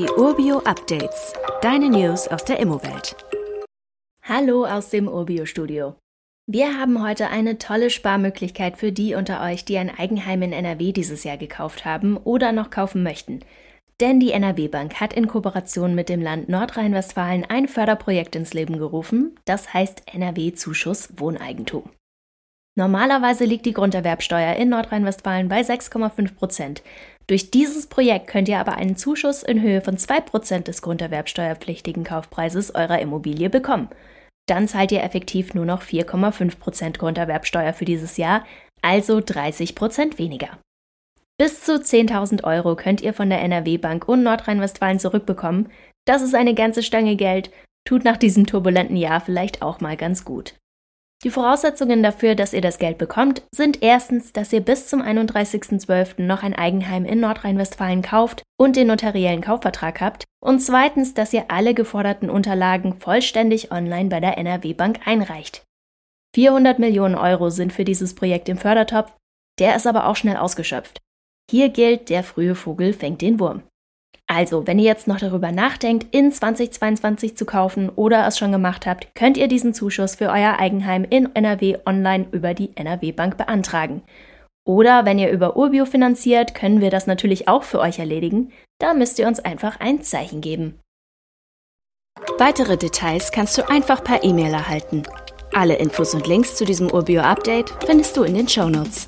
Die Urbio Updates. Deine News aus der Immowelt. Hallo aus dem Urbio Studio. Wir haben heute eine tolle Sparmöglichkeit für die unter euch, die ein Eigenheim in NRW dieses Jahr gekauft haben oder noch kaufen möchten. Denn die NRW Bank hat in Kooperation mit dem Land Nordrhein-Westfalen ein Förderprojekt ins Leben gerufen, das heißt NRW Zuschuss Wohneigentum. Normalerweise liegt die Grunderwerbsteuer in Nordrhein-Westfalen bei 6,5 Prozent. Durch dieses Projekt könnt ihr aber einen Zuschuss in Höhe von 2 Prozent des grunderwerbsteuerpflichtigen Kaufpreises eurer Immobilie bekommen. Dann zahlt ihr effektiv nur noch 4,5 Prozent Grunderwerbsteuer für dieses Jahr, also 30 Prozent weniger. Bis zu 10.000 Euro könnt ihr von der NRW Bank und Nordrhein-Westfalen zurückbekommen. Das ist eine ganze Stange Geld, tut nach diesem turbulenten Jahr vielleicht auch mal ganz gut. Die Voraussetzungen dafür, dass ihr das Geld bekommt, sind erstens, dass ihr bis zum 31.12. noch ein Eigenheim in Nordrhein-Westfalen kauft und den notariellen Kaufvertrag habt und zweitens, dass ihr alle geforderten Unterlagen vollständig online bei der NRW Bank einreicht. 400 Millionen Euro sind für dieses Projekt im Fördertopf, der ist aber auch schnell ausgeschöpft. Hier gilt, der frühe Vogel fängt den Wurm. Also, wenn ihr jetzt noch darüber nachdenkt, in 2022 zu kaufen oder es schon gemacht habt, könnt ihr diesen Zuschuss für euer Eigenheim in NRW online über die NRW Bank beantragen. Oder wenn ihr über Urbio finanziert, können wir das natürlich auch für euch erledigen. Da müsst ihr uns einfach ein Zeichen geben. Weitere Details kannst du einfach per E-Mail erhalten. Alle Infos und Links zu diesem Urbio-Update findest du in den Show Notes.